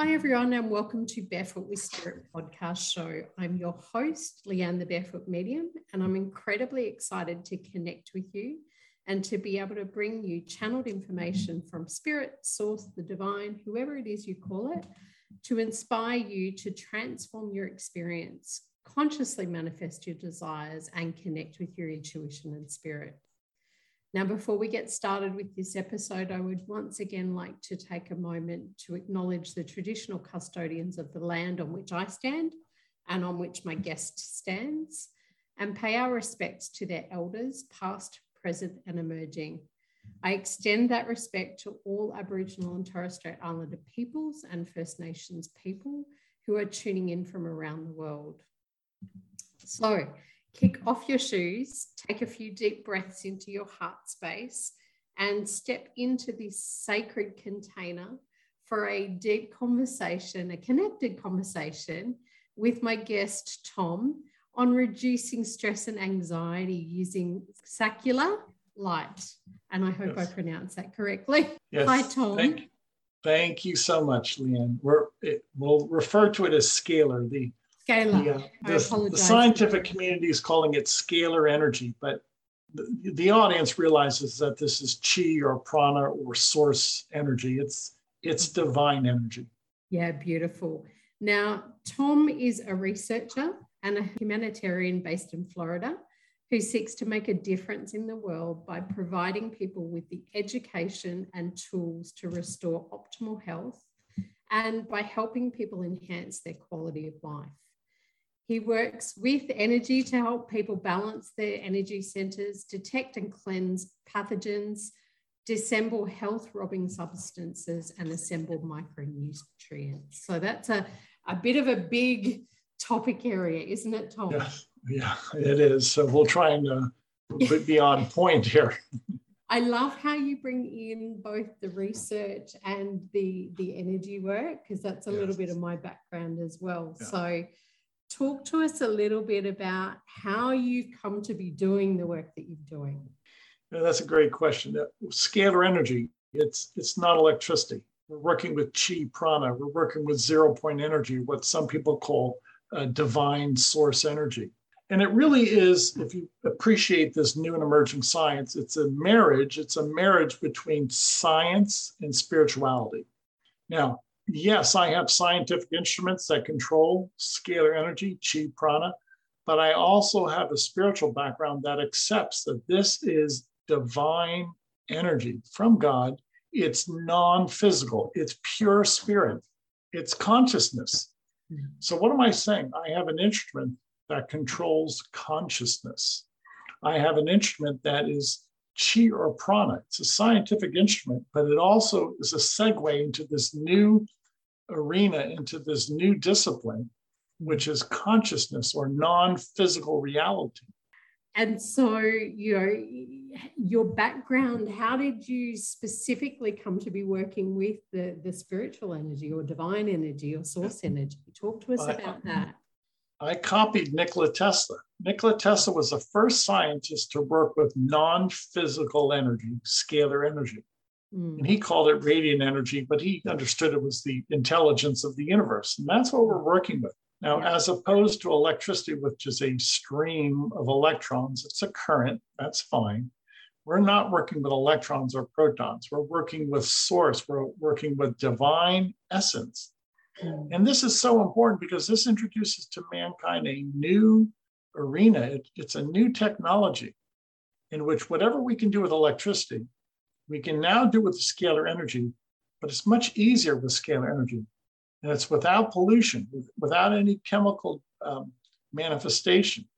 Hi, everyone, and welcome to Barefoot with Spirit podcast show. I'm your host, Leanne, the Barefoot Medium, and I'm incredibly excited to connect with you and to be able to bring you channeled information from Spirit, Source, the Divine, whoever it is you call it, to inspire you to transform your experience, consciously manifest your desires, and connect with your intuition and spirit. Now, before we get started with this episode, I would once again like to take a moment to acknowledge the traditional custodians of the land on which I stand and on which my guest stands, and pay our respects to their elders, past, present, and emerging. I extend that respect to all Aboriginal and Torres Strait Islander peoples and First Nations people who are tuning in from around the world. So, kick off your shoes, take a few deep breaths into your heart space, and step into this sacred container for a deep conversation, a connected conversation with my guest, Tom, on reducing stress and anxiety using saccular light. And I hope yes. I pronounced that correctly. Yes. Hi, Tom. Thank, thank you so much, Leanne. We're, it, we'll refer to it as scalar, the Scalar. Yeah, the, the scientific community is calling it scalar energy, but the, the audience realizes that this is chi or prana or source energy. It's it's divine energy. Yeah, beautiful. Now, Tom is a researcher and a humanitarian based in Florida who seeks to make a difference in the world by providing people with the education and tools to restore optimal health and by helping people enhance their quality of life. He works with energy to help people balance their energy centers, detect and cleanse pathogens, dissemble health robbing substances, and assemble micronutrients. So that's a, a bit of a big topic area, isn't it, Tom? Yeah, yeah it is. So we'll try and uh, be on point here. I love how you bring in both the research and the the energy work because that's a yes. little bit of my background as well. Yeah. So talk to us a little bit about how you've come to be doing the work that you're doing. Yeah, that's a great question. Scalar energy, it's it's not electricity. We're working with chi prana. We're working with zero point energy, what some people call divine source energy. And it really is, if you appreciate this new and emerging science, it's a marriage. It's a marriage between science and spirituality. Now, yes, I have scientific instruments that control scalar energy, chi prana, but I also have a spiritual background that accepts that this is divine energy from God. It's non physical, it's pure spirit, it's consciousness. Hmm. So, what am I saying? I have an instrument that controls consciousness. I have an instrument that is chi or prana. It's a scientific instrument, but it also is a segue into this new arena into this new discipline, which is consciousness or non physical reality. And so, you know, your background, how did you specifically come to be working with the, the spiritual energy or divine energy or source energy? Talk to us I, about that. I copied Nikola Tesla. Nikola Tesla was the first scientist to work with non physical energy, scalar energy. Mm. And he called it radiant energy, but he understood it was the intelligence of the universe. And that's what we're working with. Now, yeah. as opposed to electricity, which is a stream of electrons, it's a current, that's fine. We're not working with electrons or protons. We're working with source. We're working with divine essence. Mm. And this is so important because this introduces to mankind a new arena. It, it's a new technology in which whatever we can do with electricity, we can now do with the scalar energy, but it's much easier with scalar energy. And it's without pollution, without any chemical um, manifestation.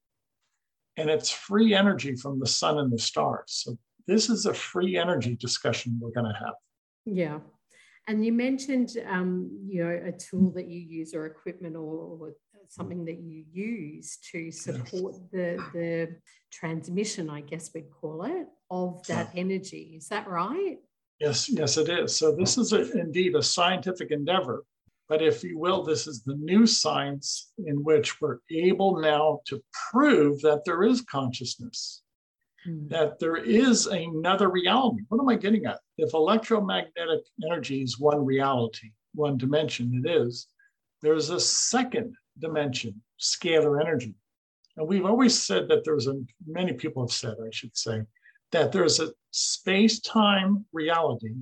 And it's free energy from the sun and the stars. So this is a free energy discussion we're going to have. Yeah. And you mentioned, um, you know, a tool that you use or equipment or, or something that you use to support the, the transmission, I guess we'd call it, of that energy. Is that right? Yes, yes, it is. So this is a, indeed a scientific endeavor. But if you will, this is the new science in which we're able now to prove that there is consciousness, mm. that there is another reality. What am I getting at? If electromagnetic energy is one reality, one dimension, it is. There's a second dimension, scalar energy. And we've always said that there's a, many people have said, I should say, that there's a space time reality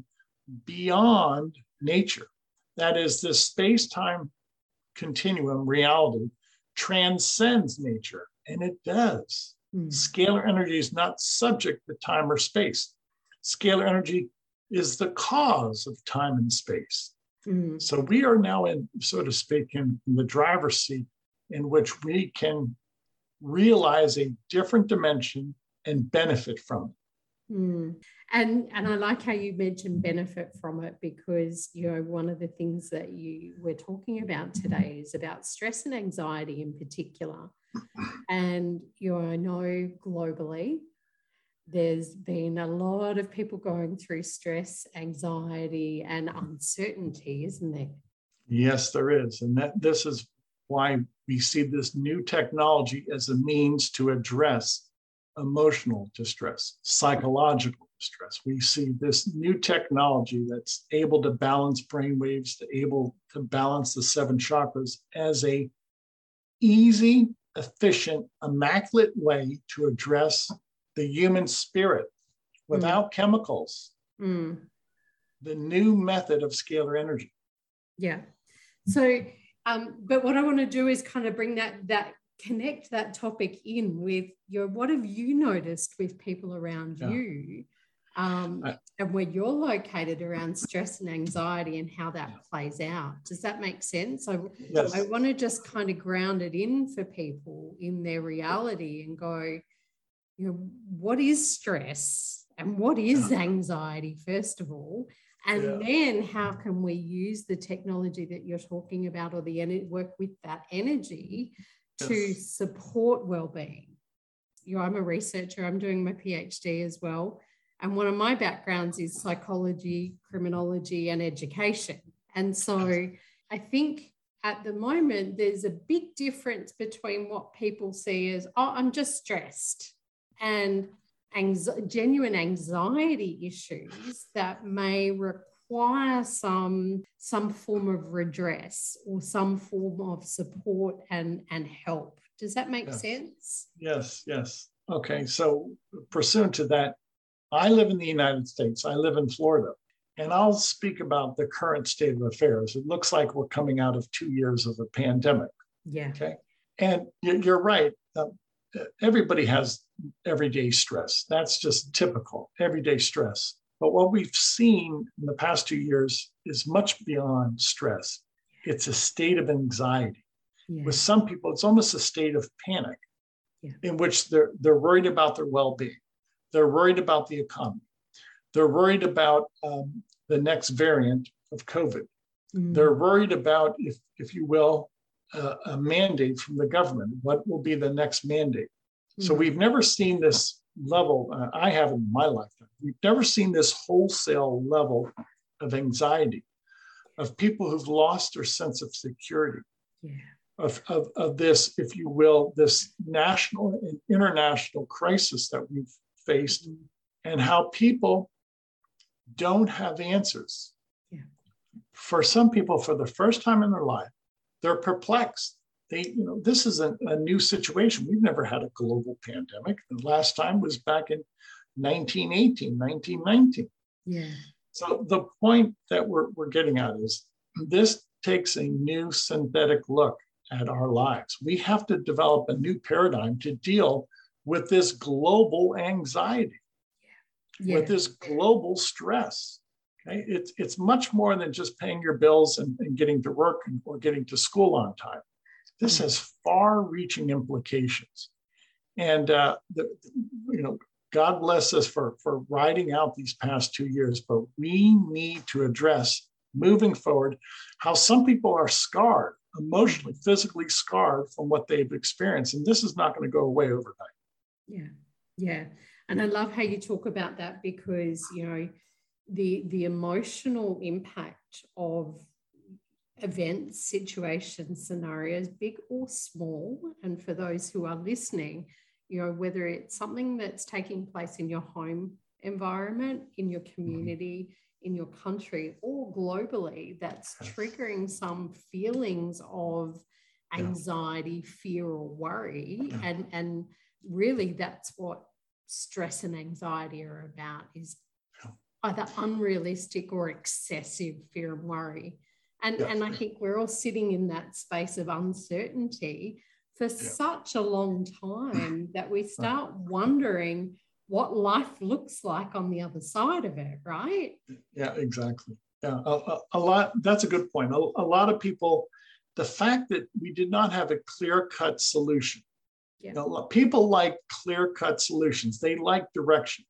beyond nature. That is, this space time continuum reality transcends nature, and it does. Mm. Scalar energy is not subject to time or space. Scalar energy is the cause of time and space. Mm. So we are now in, so to speak, in, in the driver's seat in which we can realize a different dimension and benefit from it. Mm. And and I like how you mentioned benefit from it because you know one of the things that you were talking about today is about stress and anxiety in particular. And you know, I know globally there's been a lot of people going through stress, anxiety, and uncertainty, isn't there? Yes, there is. And that this is why we see this new technology as a means to address emotional distress, psychological distress. We see this new technology that's able to balance brain waves, to able to balance the seven chakras as a easy, efficient, immaculate way to address the human spirit without mm. chemicals. Mm. The new method of scalar energy. Yeah. So, um, but what I want to do is kind of bring that that connect that topic in with your what have you noticed with people around yeah. you um, I, and where you're located around stress and anxiety and how that plays out does that make sense I, yes. I want to just kind of ground it in for people in their reality and go you know, what is stress and what is anxiety, first of all? And yeah. then how can we use the technology that you're talking about or the energy, work with that energy yes. to support well-being? You know, I'm a researcher, I'm doing my PhD as well. And one of my backgrounds is psychology, criminology, and education. And so I think at the moment, there's a big difference between what people see as, oh, I'm just stressed and genuine anxiety issues that may require some some form of redress or some form of support and and help. Does that make yes. sense? Yes yes. Okay so pursuant to that i live in the united states. I live in florida. And i'll speak about the current state of affairs. It looks like we're coming out of two years of a pandemic. Yeah. Okay? And you're right. Uh, everybody has everyday stress. That's just typical everyday stress. But what we've seen in the past two years is much beyond stress. It's a state of anxiety. Yeah. With some people, it's almost a state of panic yeah. in which they're, they're worried about their well being. They're worried about the economy. They're worried about um, the next variant of COVID. Mm. They're worried about, if, if you will, uh, a mandate from the government. What will be the next mandate? So hmm. we've never seen this level, uh, I have in my lifetime, we've never seen this wholesale level of anxiety, of people who've lost their sense of security, yeah. of, of, of this, if you will, this national and international crisis that we've faced, mm-hmm. and how people don't have answers. Yeah. For some people, for the first time in their life, they're perplexed they, you know, this is a, a, new situation. We've never had a global pandemic. The last time was back in 1918, 1919. Yeah. So the point that we're, we're getting at is this takes a new synthetic look at our lives. We have to develop a new paradigm to deal with this global anxiety, yeah. with this global stress. Okay, it's it's much more than just paying your bills and, and getting to work or getting to school on time. This has far-reaching implications, and uh, the, you know, God bless us for for riding out these past two years. But we need to address moving forward how some people are scarred emotionally, physically scarred from what they've experienced, and this is not going to go away overnight. Yeah, yeah, and I love how you talk about that because you know the the emotional impact of events, situations, scenarios, big or small. And for those who are listening, you know, whether it's something that's taking place in your home environment in your mm-hmm. community, in your country, or globally that's triggering some feelings of anxiety, fear, or worry. Mm-hmm. And, and really, that's what stress and anxiety are about is either unrealistic or excessive fear and worry. And, and I think we're all sitting in that space of uncertainty for yeah. such a long time that we uh-huh. start wondering what life looks like on the other side of it, right? Yeah, exactly. Yeah, a, a, a lot. That's a good point. A, a, lot of people, the fact that we did not have a clear cut solution. Yeah. You know, people like clear cut solutions. They like direction.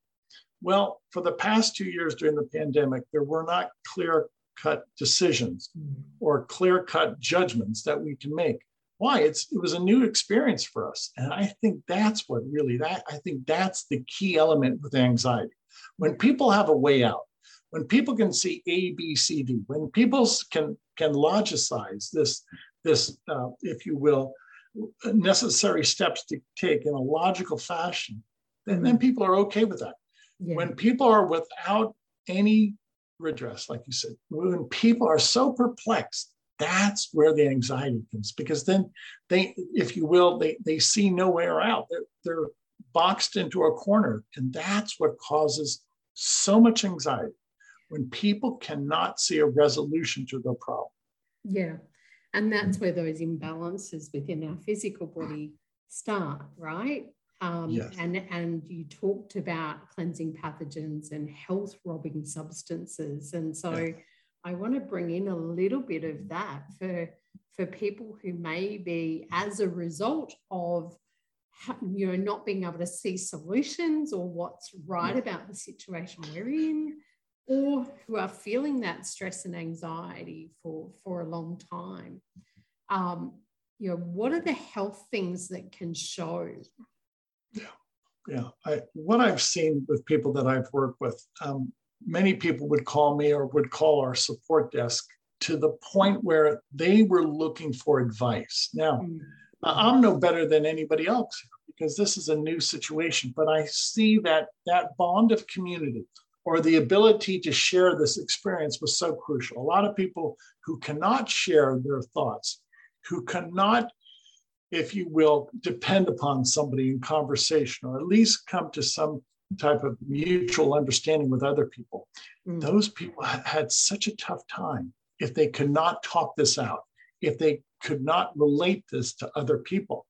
Well, for the past two years during the pandemic, there were not clear cut decisions mm-hmm. or clear cut judgments that we can make. Why? It's it was a new experience for us. And i think that's what really that i think that's the key element with anxiety. When people have a way out when people can see a b c d when people can can logicize this this uh, if you will necessary steps to take in a logical fashion then, then people are okay with that. Yeah. when people are without any redress like you said. When people are so perplexed that's where the anxiety comes because then they if you will they they see no way out. They're, they're boxed into a corner and that's what causes so much anxiety when people cannot see a resolution to the problem. Yeah and that's where those imbalances within our physical body start right um, yes. and and you talked about cleansing pathogens and health robbing substances and so yes I want to bring in a little bit of that for for people who may be as a result of you know not being able to see solutions or what's right yeah. about the situation we're in or who are feeling that stress and anxiety for for a long time um, you know what are the health things that can show yeah yeah I, what i've seen with people that i've worked with um, many people would call me or would call our support desk to the point where they were looking for advice. Now, mm-hmm. I'm no better than anybody else because this is a new situation, but I see that that bond of community or the ability to share this experience was so crucial. A lot of people who cannot share their thoughts, who cannot, if you will, depend upon somebody in conversation or at least come to some type of mutual understanding with other people. Mm. Those people had such a tough time if they could not talk this out, if they could not relate this to other people.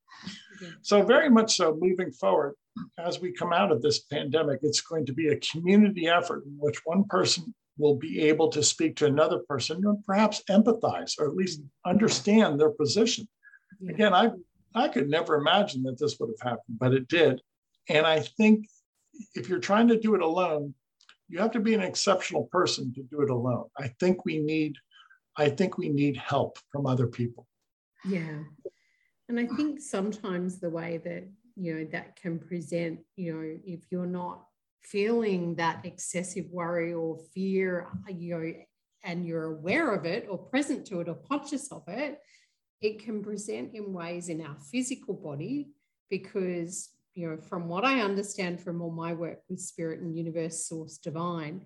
So, very much so, moving forward, as we come out of this pandemic, it's going to be a community effort in which one person will be able to speak to another person and perhaps empathize or at least understand their position. Yeah. Again, I I could never imagine that this would have happened, but it did. And I think if you're trying to do it alone, you have to be an exceptional person to do it alone. I think we need, I think we need help from other people. Yeah. And I think sometimes the way that, you know, that can present, you know, if you're not feeling that excessive worry or fear, you know, and you're aware of it or present to it or conscious of it, it can present in ways in our physical body because you know, from what I understand from all my work with spirit and universe source divine,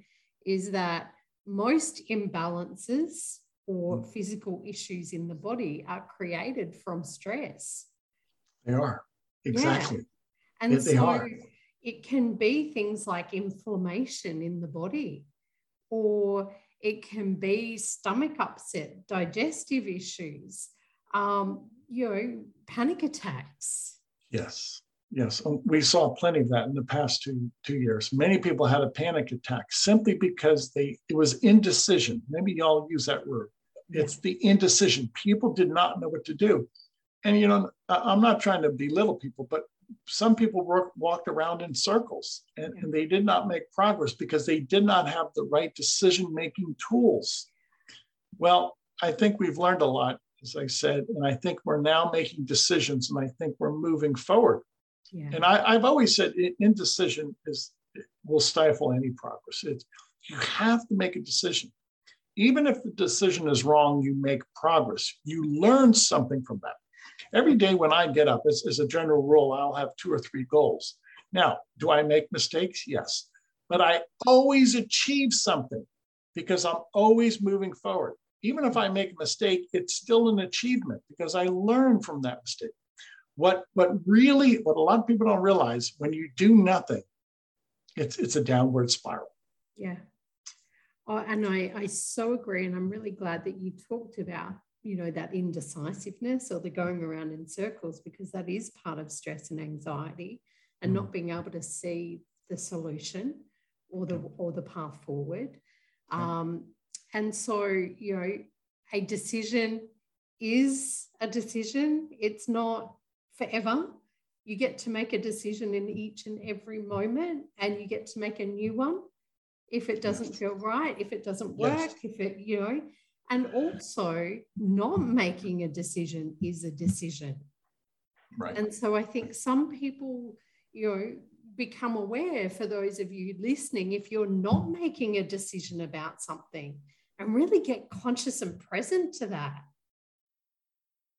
is that most imbalances or mm. physical issues in the body are created from stress. They are, exactly. Yeah. And they so it can be things like inflammation in the body, or it can be stomach upset, digestive issues, um, you know, panic attacks. Yes. Yes, um, we saw plenty of that in the past two two years. Many people had a panic attack simply because they it was indecision. Maybe y'all use that word. It's the indecision. People did not know what to do, and you know I'm not trying to belittle people, but some people work, walked around in circles and, and they did not make progress because they did not have the right decision making tools. Well, I think we've learned a lot, as I said, and I think we're now making decisions, and I think we're moving forward yeah. And I, have always said indecision is will stifle any progress. It's, you have to make a decision. Even if the decision is wrong, you make progress. You learn something from that. Every day when I get up, as, as a general rule, I'll have two or three goals. Now, do I make mistakes? Yes. but I always achieve something because I'm always moving forward. Even if I make a mistake, it's still an achievement because I learn from that mistake. What, what really, what a lot of people don't realize when you do nothing, it's, it's a downward spiral. Yeah. Oh, and I, I so agree. And I'm really glad that you talked about, you know, that indecisiveness or the going around in circles, because that is part of stress and anxiety and mm. not being able to see the solution or the or the path forward. Um, and so, you know, a decision is a decision. It's not forever. You get to make a decision in each and every moment, and you get to make a new one if it doesn't feel right, if it doesn't work, yes. if it, you know, and also not making a decision is a decision. Right. And so I think some people, you know, become aware for those of you listening if you're not making a decision about something and really get conscious and present to that.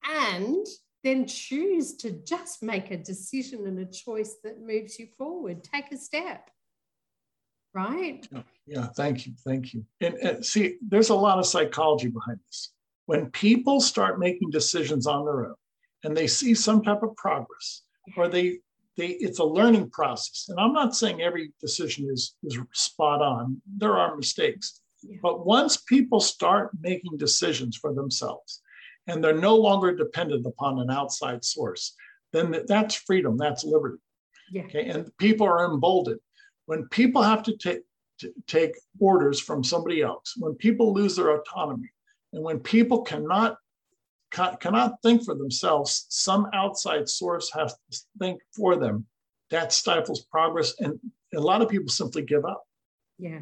And then choose to just make a decision and a choice that moves you forward. Take a step right? Yeah, yeah, thank you, thank you. And, and see, there's a lot of psychology behind this. When people start making decisions on their own and they see some type of progress, or they they it's a learning process. And I'm not saying every decision is is spot on. There are mistakes. Yeah. But once people start making decisions for themselves and they're no longer dependent upon an outside source, then that's freedom, that's liberty. Yeah. Okay. And people are emboldened when people have to take to take orders from somebody else, when people lose their autonomy, and when people cannot cannot think for themselves, some outside source has to think for them. That stifles progress, and a lot of people simply give up. Yeah,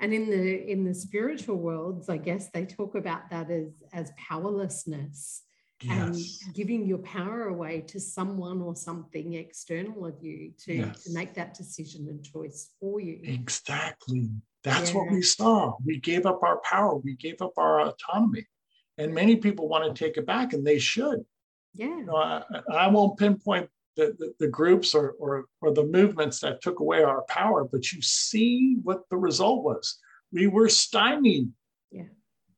and in the in the spiritual worlds, I guess they talk about that as as powerlessness yes. and giving your power away to someone or something external of you to, yes. to make that decision and choice for you. Exactly. That's yeah. what we saw. We gave up our power, we gave up our autonomy. And many people want to take it back, and they should. Yeah. You know, I, I won't pinpoint the, the, groups or, or, or the movements that took away our power, but you see what the result was. We were stymied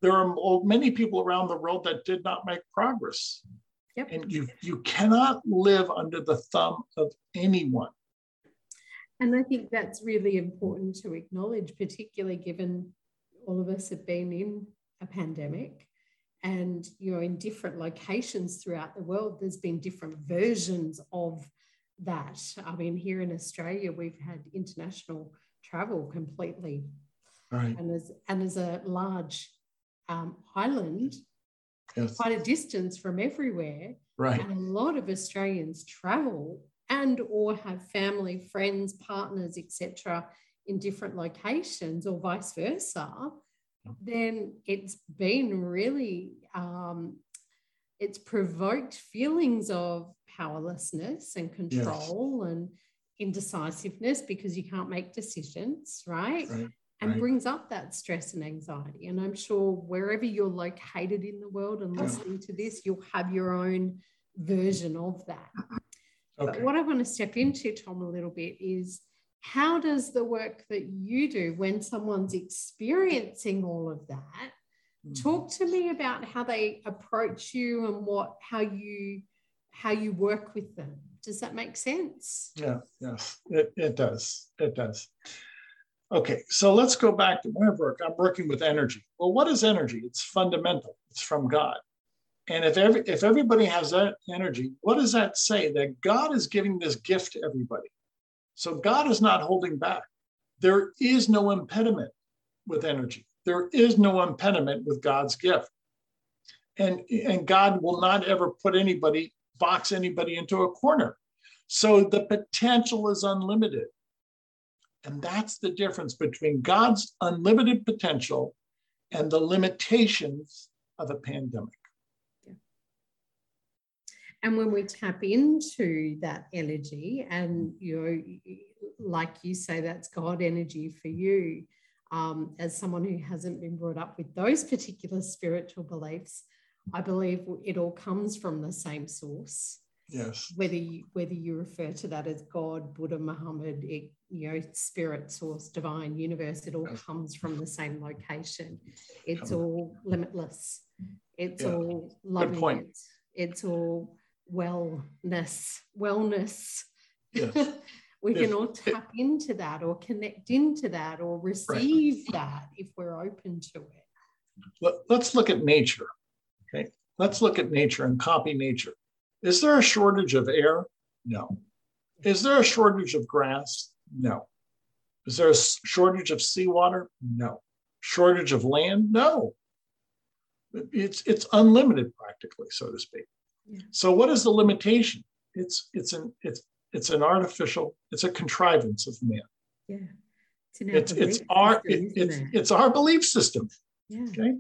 there are oh, many people around the world that did not make progress. Yep. And you, you cannot live under the thumb of anyone. And I think that's really important to acknowledge, particularly given all of us have been in a pandemic and you know in different locations throughout the world there's been different versions of that i mean here in australia we've had international travel completely right and as and as a large um, island, yes. quite a distance from everywhere. Right. And a lot of Australians travel and or have family, friends, partners, etc., in different locations, or vice versa. Then it's been really um, it's provoked feelings of powerlessness and control yes. and indecisiveness because you can't make decisions, right? right and right. brings up that stress and anxiety. And I'm sure wherever you're located in the world and listening to this, you'll have your own version of that. Okay. But what I want to step into, Tom, a little bit is how does the work that you do when someone's experiencing all of that? Mm. Talk to me about how they approach you and what how you how you work with them. Does that make sense? Yeah, yes, it, it does. It does. Okay, so let's go back to my work. I'm working with energy. Well, what is energy? It's fundamental. It's from God. And if every if everybody has that energy, what does that say? That God is giving this gift to everybody. So God is not holding back. There is no impediment with energy. There is no impediment with God's gift. And, and God will not ever put anybody, box anybody into a corner. So the potential is unlimited. And that's the difference between God's unlimited potential and the limitations of a pandemic. And when we tap into that energy, and you know, like you say, that's God energy for you, um, as someone who hasn't been brought up with those particular spiritual beliefs, I believe it all comes from the same source. Yes. Whether you whether you refer to that as God, Buddha, Muhammad, it, you know, spirit, source, divine, universe, it all yes. comes from the same location. It's all limitless. It's yeah. all loving. It's, it's all wellness, wellness. Yes. we can all tap into that or connect into that or receive right. that if we're open to it. Let's look at nature. Okay. Let's look at nature and copy nature. Is there a shortage of air? No. Is there a shortage of grass? No. Is there a shortage of seawater? No. Shortage of land? No. It's it's unlimited practically, so to speak. Yeah. So what is the limitation? It's it's an it's it's an artificial, it's a contrivance of man. Yeah. It's, it's, it's our it, it's it's our belief system. Yeah. Okay.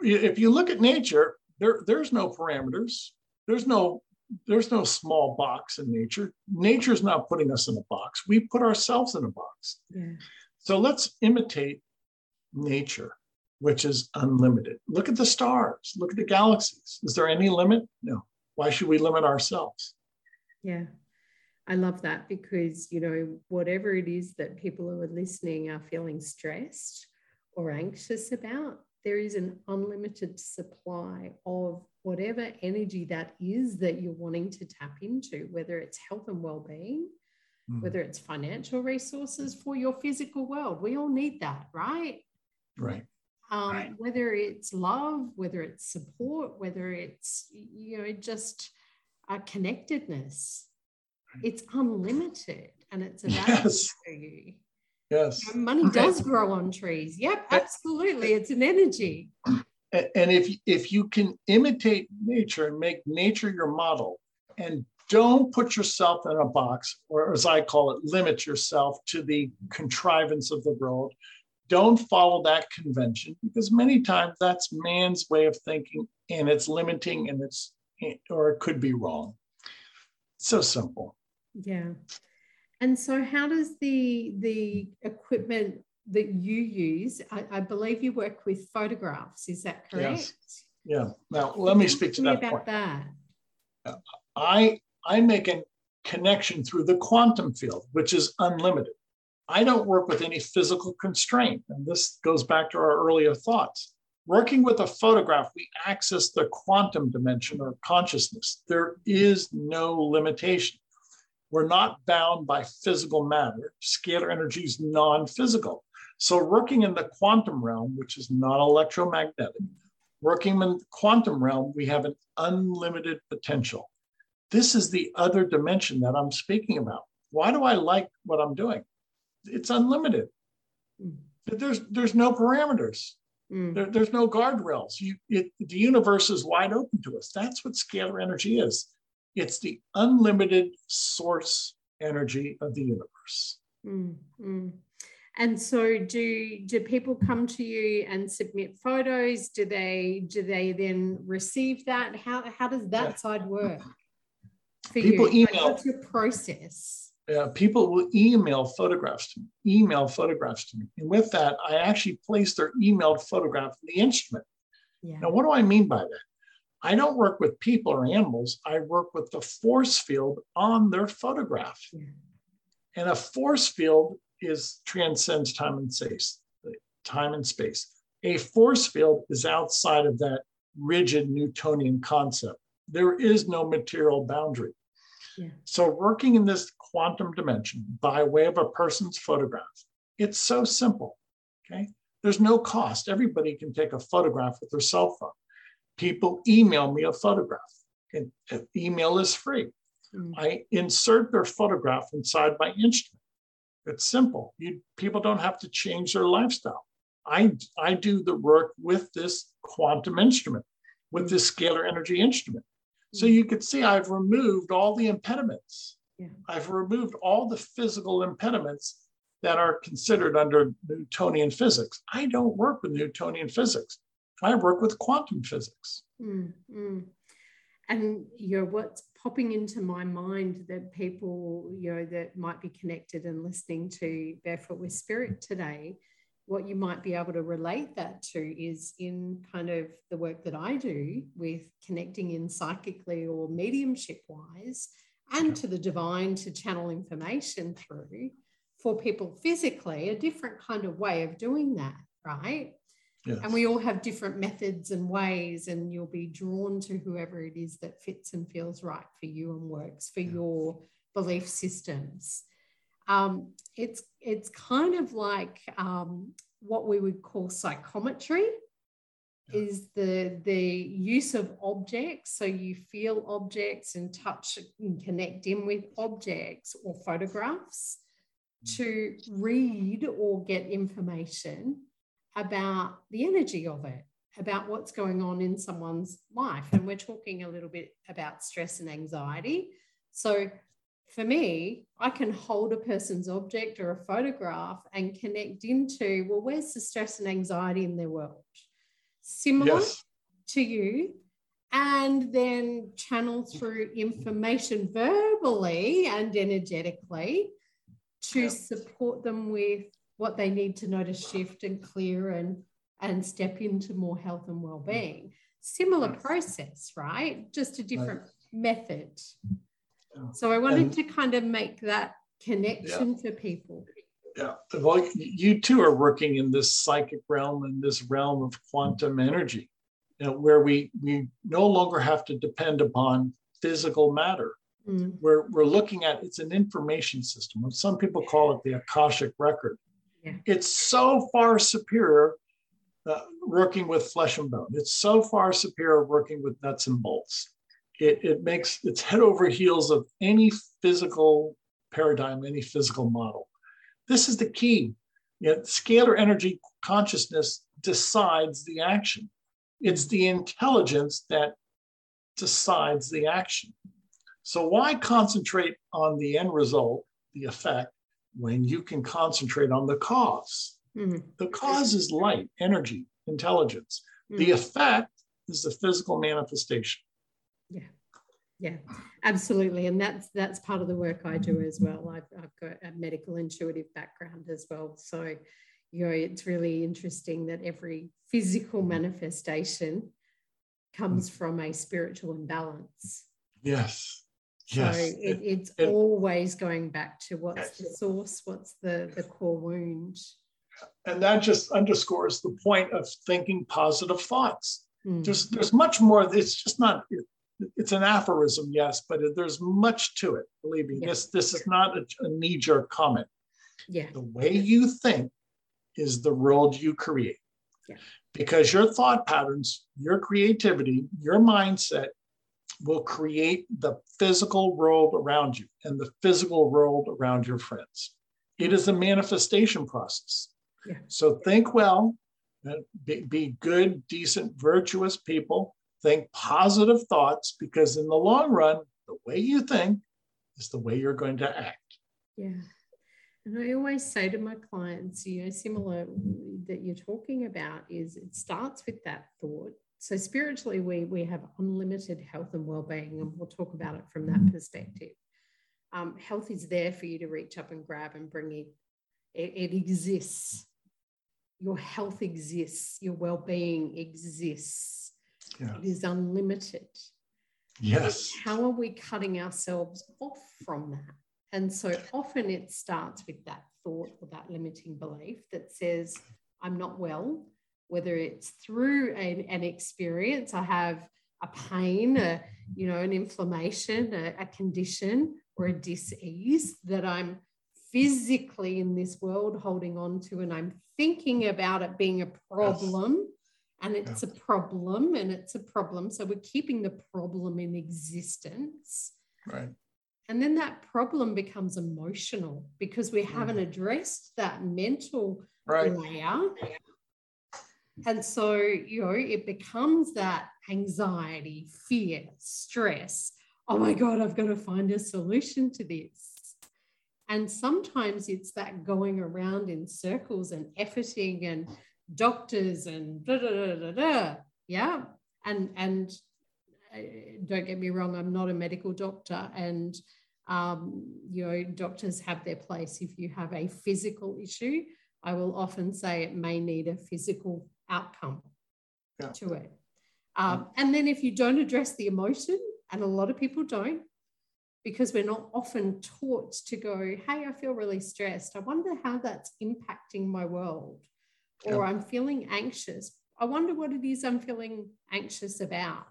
If you look at nature, there there's no parameters. There's no there's no small box in nature. Nature's not putting us in a box. We put ourselves in a box. Yeah. So let's imitate nature, which is unlimited. Look at the stars. Look at the galaxies. Is there any limit? No. Why should we limit ourselves? Yeah. I love that because, you know, whatever it is that people who are listening are feeling stressed or anxious about, there is an unlimited supply of whatever energy that is that you're wanting to tap into, whether it's health and well being, mm. whether it's financial resources for your physical world. We all need that, right? Right. Um, right. Whether it's love, whether it's support, whether it's, you know, just a connectedness it's unlimited and it's available yes. to you. Yes. You know, money does grow on trees. Yep, absolutely. It's an energy. And if if you can imitate nature and make nature your model and don't put yourself in a box, or as I call it, limit yourself to the contrivance of the world. Don't follow that convention because many times that's man's way of thinking and it's limiting and it's or it could be wrong. So simple. Yeah. And so how does the the equipment that you use, I, I believe you work with photographs, is that correct? Yes. Yeah. Now let me speak to that about point. that. I I make a connection through the quantum field, which is unlimited. I don't work with any physical constraint. And this goes back to our earlier thoughts. Working with a photograph, we access the quantum dimension or consciousness. There is no limitation. We're not bound by physical matter. Scalar energy is non physical. So, working in the quantum realm, which is not electromagnetic, working in the quantum realm, we have an unlimited potential. This is the other dimension that I'm speaking about. Why do I like what I'm doing? It's unlimited. Mm. There's, there's no parameters. Mm. There, there's no guardrails. You, it, the universe is wide open to us. That's what scalar energy is. It's the unlimited source energy of the universe. Mm-hmm. And so, do do people come to you and submit photos? Do they do they then receive that? How how does that yeah. side work? For people you? email. what's your process? Yeah, people will email photographs to me. Email photographs to me, and with that, I actually place their emailed photograph in the instrument. Yeah. Now, what do I mean by that? I don't work with people or animals. I work with the force field on their photograph. And a force field is transcends time and space. Time and space. A force field is outside of that rigid Newtonian concept. There is no material boundary. Yeah. So working in this quantum dimension by way of a person's photograph, it's so simple. Okay. There's no cost. Everybody can take a photograph with their cell phone people email me a photograph. And email is free. Mm. I insert their photograph inside my instrument. It's simple. You, people don't have to change their lifestyle. I, I do the work with this quantum instrument, with mm. this scalar energy instrument. Mm. So you can see I've removed all the impediments. Yeah. I've removed all the physical impediments that are considered under Newtonian physics. I don't work with Newtonian physics. I work with quantum physics. Mm-hmm. And you know what's popping into my mind that people you know that might be connected and listening to Barefoot with Spirit today what you might be able to relate that to is in kind of the work that I do with connecting in psychically or mediumship wise and to the divine to channel information through for people physically, a different kind of way of doing that, right? Yes. And we all have different methods and ways, and you'll be drawn to whoever it is that fits and feels right for you and works for yeah. your belief systems. Um, it's it's kind of like um, what we would call psychometry yeah. is the the use of objects so you feel objects and touch and connect in with objects or photographs mm. to read or get information about the energy of it about what's going on in someone's life and we're talking a little bit about stress and anxiety so for me, I can hold a person's object or a photograph and connect into, well, where's the stress and anxiety in their world? Similar yes. to you, and then channel through information verbally and energetically to yeah. support them with what they need to know to shift and clear and and step into more health and well-being similar process right just a different right. method so I wanted and, to kind of make that connection yeah. for people. Yeah. Well, you too are working in this psychic realm and this realm of quantum energy, you know, where we we no longer have to depend upon physical matter. Mm. We're, we're looking at it's an information system. Some people call it the Akashic record. Yeah. It's so far superior uh, working with flesh and bone. It's so far superior working with nuts and bolts it, it makes it's head over heels of any physical paradigm, any physical model. This is the key. You know, scalar energy consciousness decides the action. It's the intelligence that decides the action. So why concentrate on the end result, the effect, when you can concentrate on the cause? Mm-hmm. The cause is light, energy, intelligence. Mm-hmm. The effect is the physical manifestation. Yeah. Absolutely. And that's that's part of the work I do as well. I've, I've got a medical intuitive background as well. So, you know, it's really interesting that every physical manifestation comes from a spiritual imbalance. Yes. Yes. So it, it's it, always going back to what's yes. the source, what's the, the core wound. And that just underscores the point of thinking positive thoughts. Mm. There's, there's much more. It's just not it's an aphorism, yes, but there's much to it. Believe me, yeah. this this is not a, a knee-jerk comment. Yeah. The way you think is the world you create. Yeah. Because your thought patterns, your creativity, your mindset will create the physical world around you and the physical world around your friends. It is a manifestation process. Yeah. So think well, be, be good, decent, virtuous people think positive thoughts because in the long run, the way you think is the way you're going to act. Yeah. And I always say to my clients, you know, similar that you're talking about is it starts with that thought. So spiritually, we we have unlimited health and well-being, and we'll talk about it from that perspective. Um, health is there for you to reach up and grab and bring in. It, it exists. Your health exists. Your well-being exists yeah. It is unlimited. Yes. How are we cutting ourselves off from that? And so often it starts with that thought or that limiting belief that says, I'm not well, whether it's through an, an experience, I have a pain, a, you know, an inflammation, a, a condition, or a disease that I'm physically in this world holding on to, and I'm thinking about it being a problem and it's yeah. a problem and it's a problem so we're keeping the problem in existence right and then that problem becomes emotional because we haven't mm. addressed that mental right. layer and so you know it becomes that anxiety fear stress oh my god i've got to find a solution to this and sometimes it's that going around in circles and efforting and doctors and da, da, da, da. yeah and and uh, don't get me wrong i'm not a medical doctor and um, you know doctors have their place if you have a physical issue I will often say it may need a physical outcome to it. Um, and then if you don't address the emotion, and a lot of people don't, because we're not often taught to go, hey, I feel really stressed. I wonder how that's impacting my world. Or yeah. I'm feeling anxious. I wonder what it is I'm feeling anxious about.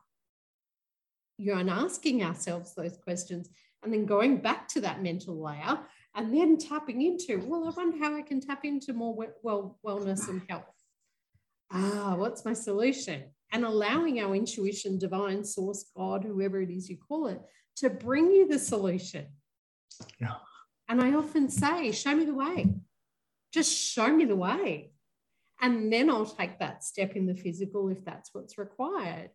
You're asking ourselves those questions and then going back to that mental layer and then tapping into, well, I wonder how I can tap into more well, wellness and health. Ah, what's my solution? And allowing our intuition, divine source, God, whoever it is you call it, to bring you the solution. Yeah. And I often say, show me the way. Just show me the way. And then I'll take that step in the physical if that's what's required.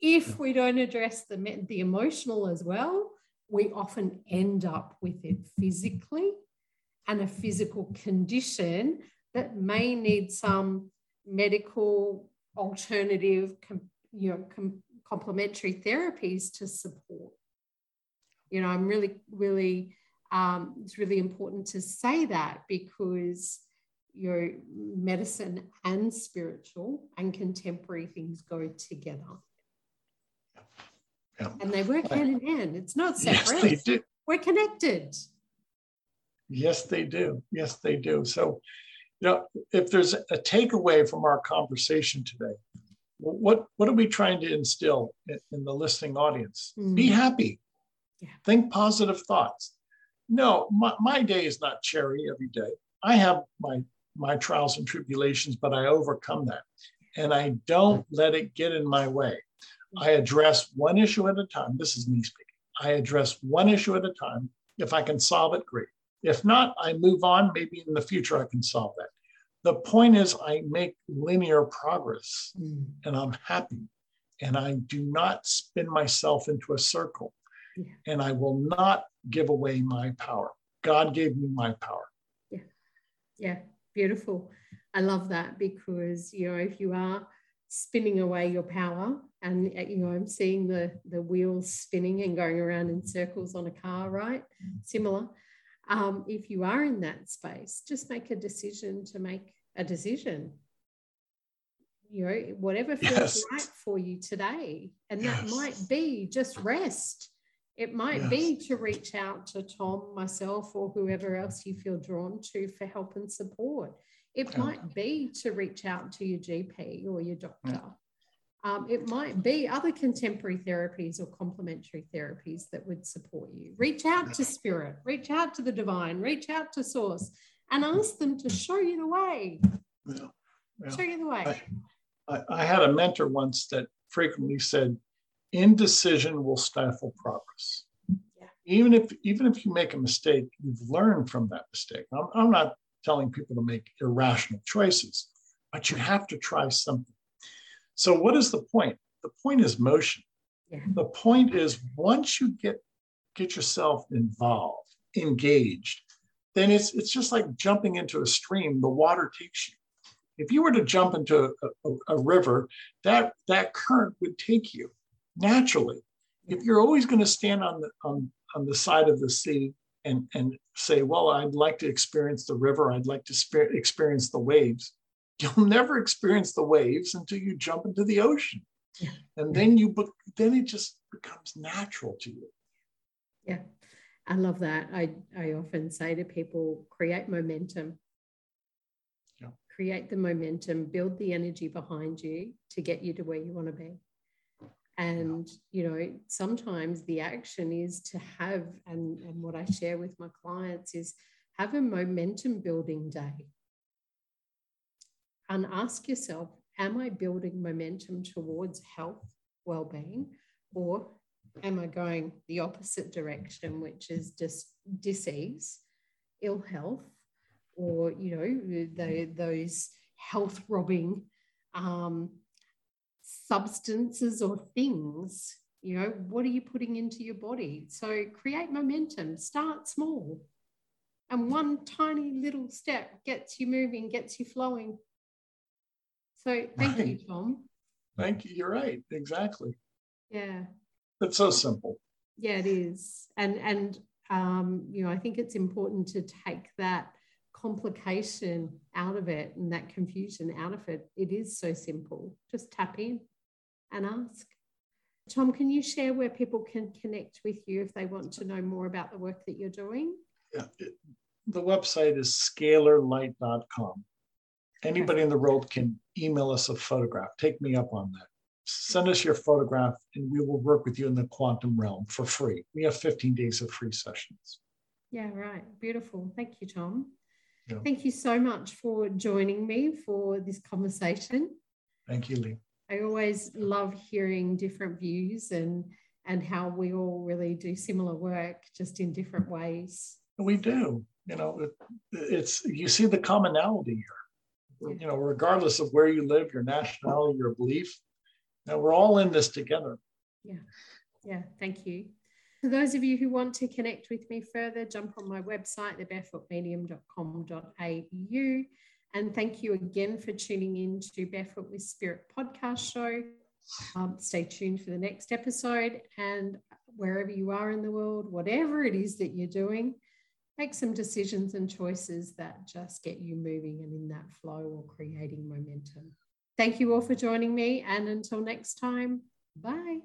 If we don't address the, the emotional as well, we often end up with it physically and a physical condition that may need some medical alternative, you know, com- complementary therapies to support. You know, I'm really, really, um, it's really important to say that because your medicine and spiritual and contemporary things go together. Yeah. And they work hand in hand. It's not separate. Yes, they do. We're connected. Yes, they do. Yes, they do. So, you know, if there's a takeaway from our conversation today, what what are we trying to instill in, in the listening audience? Mm. Be happy. Yeah. Think positive thoughts. No, my, my day is not cherry every day. I have my my trials and tribulations, but I overcome that. And I don't let it get in my way. I address one issue at a time. This is me speaking. I address one issue at a time. If I can solve it, great. If not, I move on. Maybe in the future I can solve that. The point is, I make linear progress mm. and I'm happy. And I do not spin myself into a circle. Yeah. And I will not give away my power. God gave me my power. Yeah. Yeah. Beautiful. I love that because, you know, if you are spinning away your power and uh, you know i'm seeing the the wheels spinning and going around in circles on a car right similar um, if you are in that space just make a decision to make a decision you know whatever feels yes. right for you today and yes. that might be just rest it might yes. be to reach out to tom myself or whoever else you feel drawn to for help and support it yeah. might be to reach out to your GP or your doctor. Yeah. Um, it might be other contemporary therapies or complementary therapies that would support you. Reach out to spirit, reach out to the divine, reach out to source, and ask them to show you the way. Yeah. Show you the way. I, I had a mentor once that frequently said, indecision will stifle progress. Yeah. Even if even if you make a mistake, you've learned from that mistake. I'm, I'm not telling people to make irrational choices, but you have to try something. So, what is the point? The point is motion. Yeah. The point is once you get get yourself involved, engaged, then it's it's just like jumping into a stream. The water takes you. If you were to jump into a, a, a river, that that current would take you naturally. If you're always going to stand on the on, on the side of the sea and and say, well, I'd like to experience the river, I'd like to spe- experience the waves. You'll never experience the waves until you jump into the ocean. Yeah. And then you then it just becomes natural to you. Yeah. I love that. I, I often say to people, create momentum. Yeah. Create the momentum, build the energy behind you to get you to where you want to be. And, you know, sometimes the action is to have, and, and what I share with my clients is have a momentum building day. And ask yourself, am I building momentum towards health, well being, or am I going the opposite direction, which is just disease, ill health, or, you know, the, those health robbing um, substances or things you know what are you putting into your body? So create momentum start small. And one tiny little step gets you moving gets you flowing. So thank right. you tom. Thank you. You're right. Exactly. Yeah. It's so simple. Yeah it is. And and um, you know i think it's important to take that complication out of it and that confusion out of it. It is so simple. Just tap in and ask. Tom, can you share where people can connect with you if they want to know more about the work that you're doing? Yeah, it, the website is scalarlight.com. Anybody in the world can email us a photograph. Take me up on that. Send us your photograph and we will work with you in the quantum realm for free. We have 15 days of free sessions. Yeah, right. Beautiful. Thank you, Tom. Yeah. Thank you so much for joining me for this conversation. Thank you, Lee. I always love hearing different views and and how we all really do similar work just in different ways. We do. You know, it, it's you see the commonality here. Yeah. You know, regardless of where you live, your nationality, your belief, you know, we're all in this together. Yeah. Yeah. Thank you. For those of you who want to connect with me further, jump on my website, thebarefootmedium.com.au. And thank you again for tuning in to Barefoot with Spirit podcast show. Um, stay tuned for the next episode. And wherever you are in the world, whatever it is that you're doing, make some decisions and choices that just get you moving and in that flow or creating momentum. Thank you all for joining me. And until next time, bye.